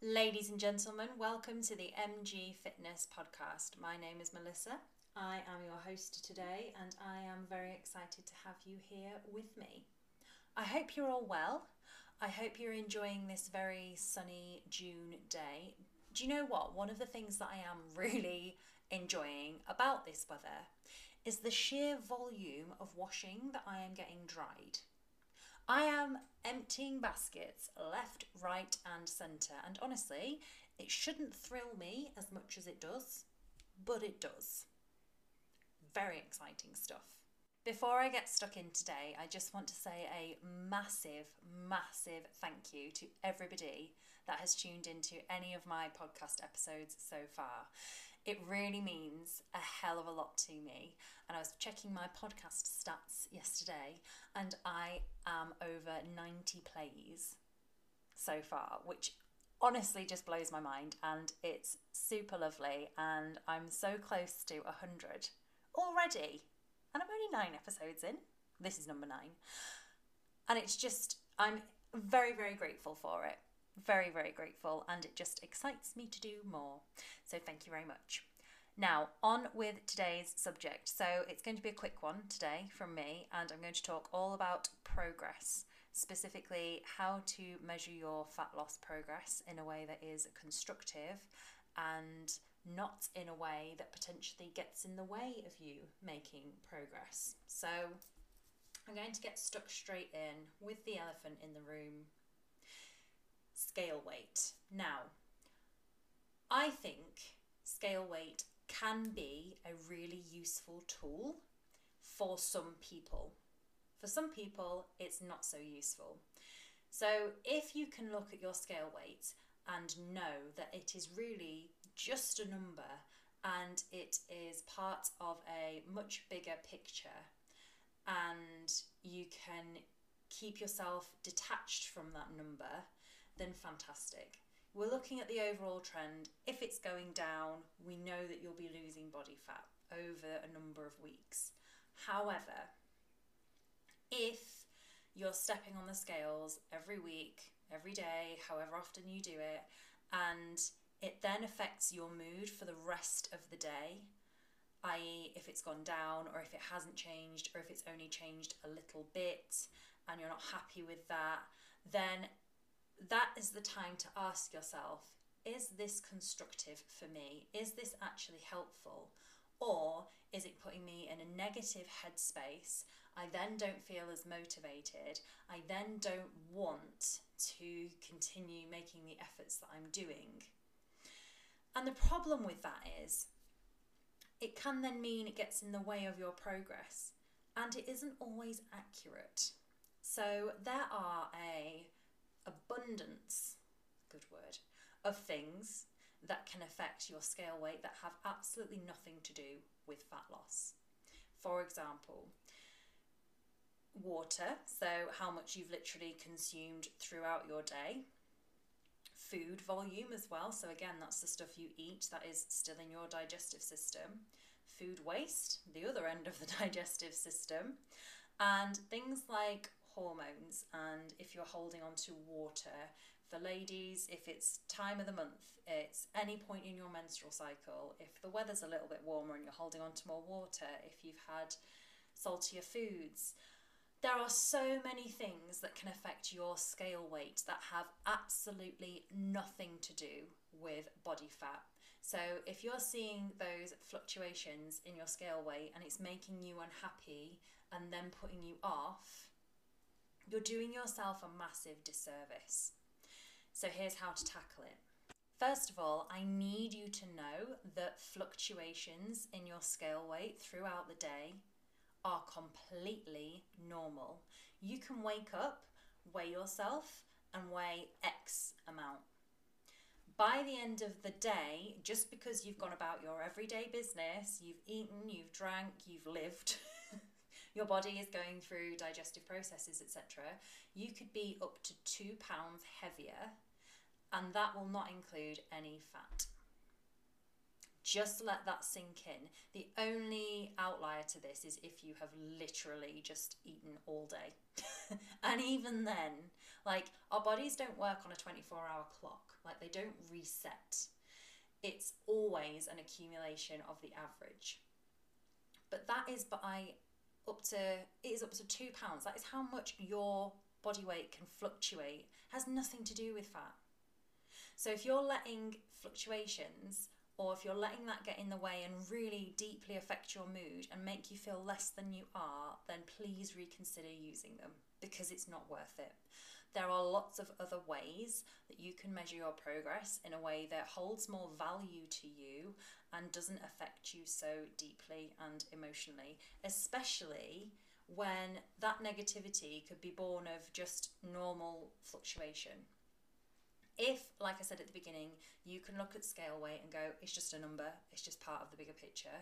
Ladies and gentlemen, welcome to the MG Fitness Podcast. My name is Melissa. I am your host today, and I am very excited to have you here with me. I hope you're all well. I hope you're enjoying this very sunny June day. Do you know what? One of the things that I am really enjoying about this weather is the sheer volume of washing that I am getting dried. I am emptying baskets left, right, and centre, and honestly, it shouldn't thrill me as much as it does, but it does. Very exciting stuff. Before I get stuck in today, I just want to say a massive, massive thank you to everybody that has tuned into any of my podcast episodes so far. It really means a hell of a lot to me. And I was checking my podcast stats yesterday, and I am over 90 plays so far, which honestly just blows my mind. And it's super lovely. And I'm so close to 100 already. And I'm only nine episodes in. This is number nine. And it's just, I'm very, very grateful for it very, very grateful and it just excites me to do more. So thank you very much. Now, on with today's subject. So, it's going to be a quick one today from me, and I'm going to talk all about progress, specifically how to measure your fat loss progress in a way that is constructive and not in a way that potentially gets in the way of you making progress. So, I'm going to get stuck straight in with the elephant in the room scale weight. Now, I think scale weight can be a really useful tool for some people. For some people, it's not so useful. So, if you can look at your scale weight and know that it is really just a number and it is part of a much bigger picture, and you can keep yourself detached from that number then fantastic. We're looking at the overall trend. If it's going down, we know that you'll be losing body fat over a number of weeks. However, if you're stepping on the scales every week, every day, however often you do it, and it then affects your mood for the rest of the day, i.e., if it's gone down or if it hasn't changed or if it's only changed a little bit and you're not happy with that, then that is the time to ask yourself is this constructive for me? Is this actually helpful? Or is it putting me in a negative headspace? I then don't feel as motivated. I then don't want to continue making the efforts that I'm doing. And the problem with that is it can then mean it gets in the way of your progress and it isn't always accurate. So there are a abundance, good word, of things that can affect your scale weight that have absolutely nothing to do with fat loss. For example, water, so how much you've literally consumed throughout your day. Food volume as well, so again, that's the stuff you eat that is still in your digestive system. Food waste, the other end of the digestive system. And things like hormones and if you're holding on to water. For ladies, if it's time of the month, it's any point in your menstrual cycle. If the weather's a little bit warmer and you're holding on to more water, if you've had saltier foods, there are so many things that can affect your scale weight that have absolutely nothing to do with body fat. So, if you're seeing those fluctuations in your scale weight and it's making you unhappy and then putting you off, you're doing yourself a massive disservice. So here's how to tackle it. First of all, I need you to know that fluctuations in your scale weight throughout the day are completely normal. You can wake up, weigh yourself, and weigh X amount. By the end of the day, just because you've gone about your everyday business, you've eaten, you've drank, you've lived, your body is going through digestive processes, etc., you could be up to two pounds heavier, and that will not include any fat. Just let that sink in. The only outlier to this is if you have literally just eaten all day. and even then, like our bodies don't work on a 24 hour clock. like they don't reset. It's always an accumulation of the average. But that is by up to it is up to two pounds. That is how much your body weight can fluctuate. It has nothing to do with fat. So if you're letting fluctuations or if you're letting that get in the way and really deeply affect your mood and make you feel less than you are, then please reconsider using them because it's not worth it. There are lots of other ways that you can measure your progress in a way that holds more value to you and doesn't affect you so deeply and emotionally, especially when that negativity could be born of just normal fluctuation if, like I said at the beginning, you can look at scale weight and go, it's just a number, it's just part of the bigger picture,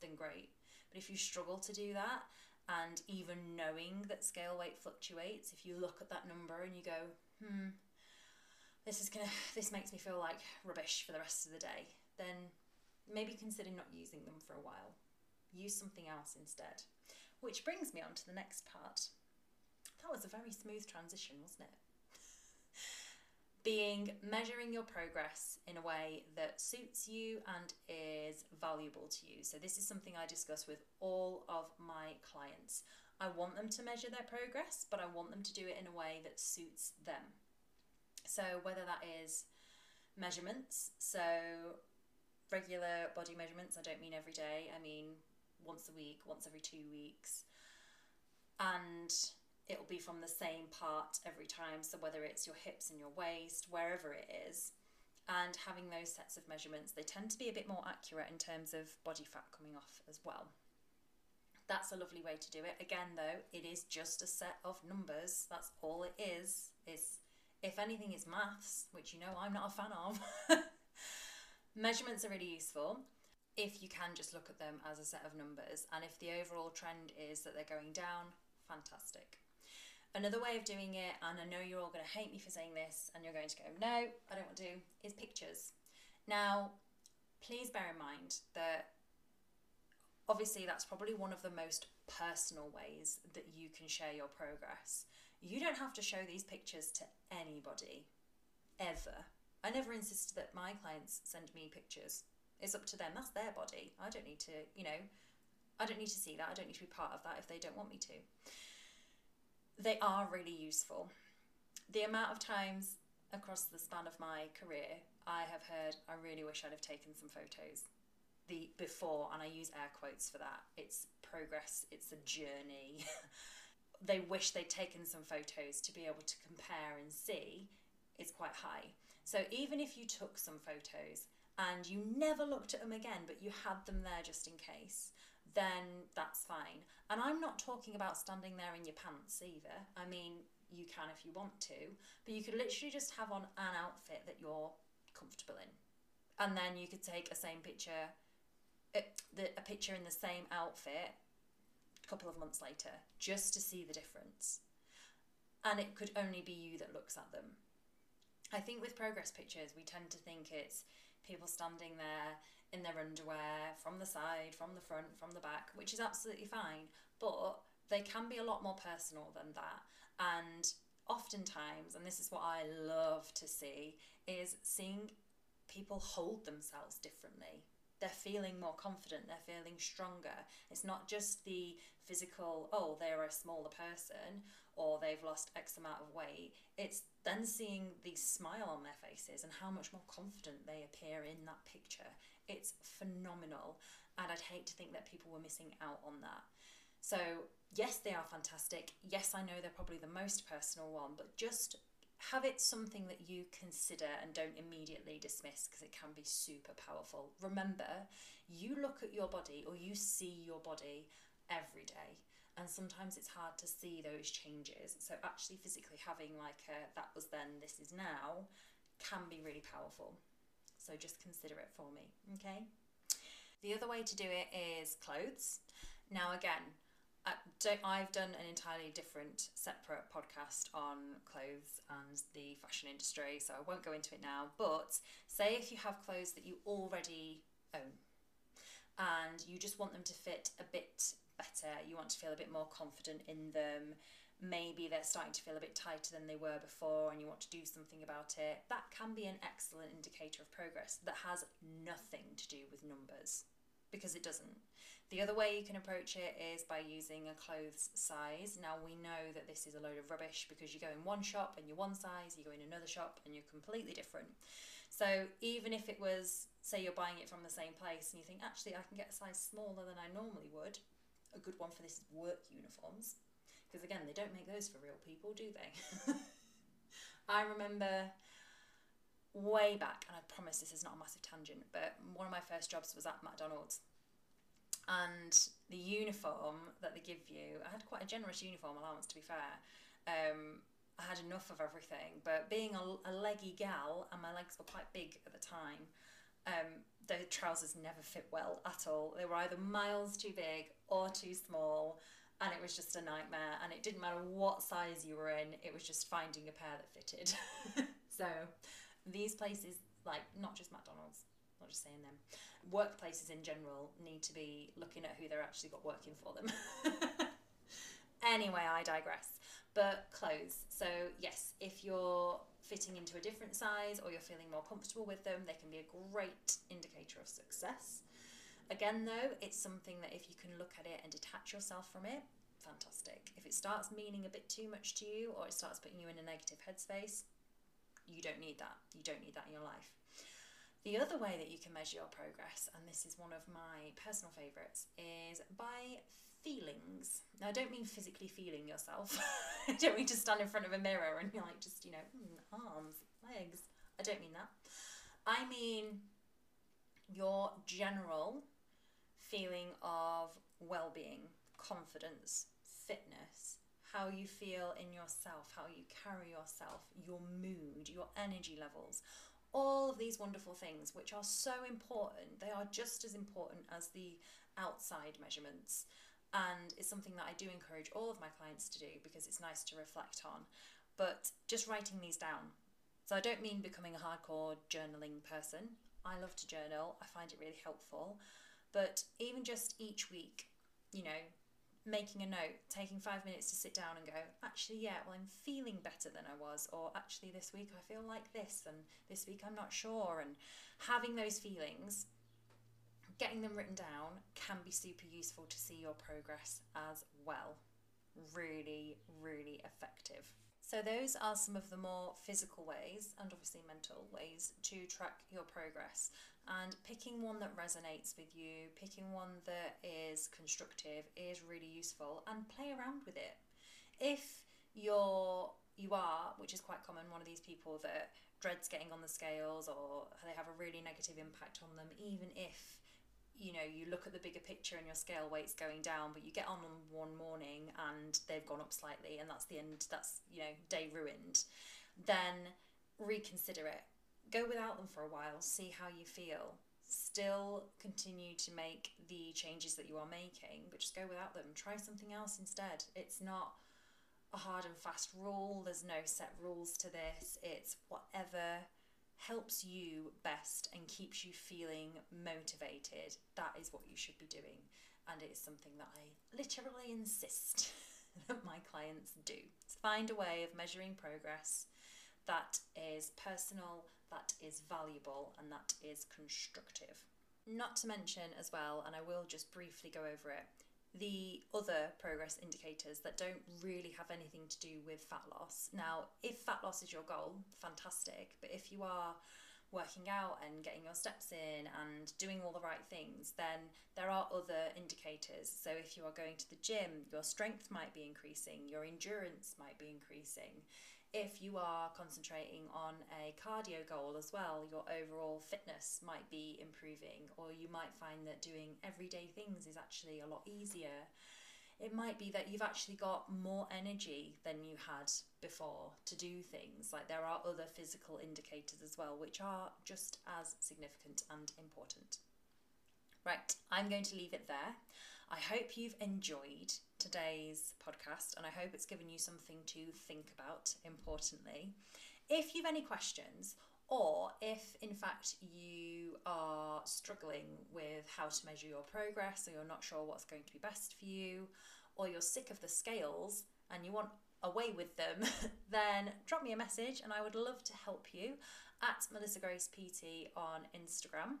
then great. But if you struggle to do that, and even knowing that scale weight fluctuates, if you look at that number and you go, hmm, this is gonna, this makes me feel like rubbish for the rest of the day, then maybe consider not using them for a while. Use something else instead. Which brings me on to the next part. That was a very smooth transition, wasn't it? Being measuring your progress in a way that suits you and is valuable to you. So, this is something I discuss with all of my clients. I want them to measure their progress, but I want them to do it in a way that suits them. So, whether that is measurements, so regular body measurements, I don't mean every day, I mean once a week, once every two weeks, and it'll be from the same part every time. So whether it's your hips and your waist, wherever it is, and having those sets of measurements, they tend to be a bit more accurate in terms of body fat coming off as well. That's a lovely way to do it. Again, though, it is just a set of numbers. That's all it is. Is if anything, is maths, which you know I'm not a fan of. Measurements are really useful if you can just look at them as a set of numbers, and if the overall trend is that they're going down, fantastic. Another way of doing it, and I know you're all going to hate me for saying this, and you're going to go, no, I don't want to, do, is pictures. Now, please bear in mind that obviously that's probably one of the most personal ways that you can share your progress. You don't have to show these pictures to anybody, ever. I never insist that my clients send me pictures. It's up to them. That's their body. I don't need to, you know, I don't need to see that. I don't need to be part of that if they don't want me to they are really useful. The amount of times across the span of my career I have heard, I really wish I'd have taken some photos. The before, and I use air quotes for that, it's progress, it's a journey. they wish they'd taken some photos to be able to compare and see is quite high. So even if you took some photos and you never looked at them again, but you had them there just in case, then that's fine. And I'm not talking about standing there in your pants either. I mean, you can if you want to, but you could literally just have on an outfit that you're comfortable in. And then you could take a same picture, a, the, a picture in the same outfit a couple of months later, just to see the difference. And it could only be you that looks at them. I think with progress pictures, we tend to think it's people standing there in their underwear from the side, from the front, from the back, which is absolutely fine. But they can be a lot more personal than that. And oftentimes, and this is what I love to see, is seeing people hold themselves differently. They're feeling more confident, they're feeling stronger. It's not just the physical, oh, they're a smaller person or they've lost X amount of weight. It's then seeing the smile on their faces and how much more confident they appear in that picture. It's phenomenal. And I'd hate to think that people were missing out on that. So, yes, they are fantastic. Yes, I know they're probably the most personal one, but just have it something that you consider and don't immediately dismiss because it can be super powerful. Remember, you look at your body or you see your body every day and sometimes it's hard to see those changes so actually physically having like a that was then this is now can be really powerful so just consider it for me, okay? The other way to do it is clothes. Now, again, I've done an entirely different, separate podcast on clothes and the fashion industry, so I won't go into it now. But say if you have clothes that you already own and you just want them to fit a bit better, you want to feel a bit more confident in them, maybe they're starting to feel a bit tighter than they were before and you want to do something about it, that can be an excellent indicator of progress that has nothing to do with numbers because it doesn't. The other way you can approach it is by using a clothes size. Now we know that this is a load of rubbish because you go in one shop and you're one size, you go in another shop and you're completely different. So even if it was, say you're buying it from the same place and you think, actually I can get a size smaller than I normally would, a good one for this is work uniforms. Because again, they don't make those for real people, do they? I remember way back, and I promise this is not a massive tangent, but one of my first jobs was at McDonald's and the uniform that they give you, I had quite a generous uniform allowance to be fair. Um, I had enough of everything, but being a, a leggy gal and my legs were quite big at the time, um, the trousers never fit well at all. They were either miles too big or too small, and it was just a nightmare. And it didn't matter what size you were in, it was just finding a pair that fitted. so, these places, like not just McDonald's, not just saying them, workplaces in general need to be looking at who they're actually got working for them. anyway, I digress. But clothes. So, yes, if you're fitting into a different size or you're feeling more comfortable with them, they can be a great indicator of success. Again, though, it's something that if you can look at it and detach yourself from it, fantastic. If it starts meaning a bit too much to you or it starts putting you in a negative headspace, you don't need that. You don't need that in your life. The other way that you can measure your progress, and this is one of my personal favourites, is by feelings. Now, I don't mean physically feeling yourself. I don't mean to stand in front of a mirror and you're like, just, you know, hmm, arms, legs. I don't mean that. I mean your general feeling of well being, confidence, fitness, how you feel in yourself, how you carry yourself, your mood, your energy levels all of these wonderful things, which are so important. They are just as important as the outside measurements. And it's something that I do encourage all of my clients to do because it's nice to reflect on. But just writing these down. So I don't mean becoming a hardcore journaling person. I love to journal, I find it really helpful. But even just each week, you know, making a note, taking five minutes to sit down and go, actually, yeah, well, I'm feeling better than I was, or actually, this week I feel like this, and this week I'm not sure, and having those feelings, getting them written down can be super useful to see your progress as well. Really, really effective. So, those are some of the more physical ways and obviously mental ways to track your progress and picking one that resonates with you, picking one that is constructive is really useful and play around with it. If you're you are, which is quite common, one of these people that dreads getting on the scales or they have a really negative impact on them, even if you know you look at the bigger picture and your scale weight's going down but you get on one morning and they've gone up slightly and that's the end that's you know day ruined then reconsider it go without them for a while, see how you feel. Still continue to make the changes that you are making, but just go without them. Try something else instead. It's not a hard and fast rule, there's no set rules to this. It's whatever helps you best and keeps you feeling motivated. That is what you should be doing. And it is something that I literally insist that my clients do. Find a way of measuring progress that is personal that is valuable and that is constructive. Not to mention, as well, and I will just briefly go over it, the other progress indicators that don't really have anything to do with fat loss. Now, if fat loss is your goal, fantastic, but if you are working out and getting your steps in and doing all the right things, then there are other indicators. So, if you are going to the gym, your strength might be increasing, your endurance might be increasing if you are concentrating on a cardio goal as well, your overall fitness might be improving, or you might find that doing everyday things is actually a lot easier. It might be that you've actually got more energy than you had before to do things. Like there are other physical indicators as well, which are just as significant and important. Right, I'm going to leave it there. I hope you've enjoyed today's podcast and I hope it's given you something to think about, importantly. If you've any questions, or if in fact you are struggling with how to measure your progress or you're not sure what's going to be best for you, or you're sick of the scales and you want away with them, then drop me a message and I would love to help you at Melissa Grace PT on Instagram.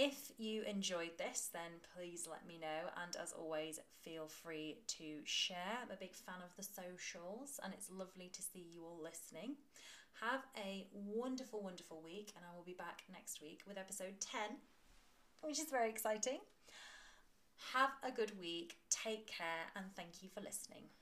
If you enjoyed this, then please let me know. And as always, feel free to share. I'm a big fan of the socials, and it's lovely to see you all listening. Have a wonderful, wonderful week, and I will be back next week with episode 10, which is very exciting. Have a good week, take care, and thank you for listening.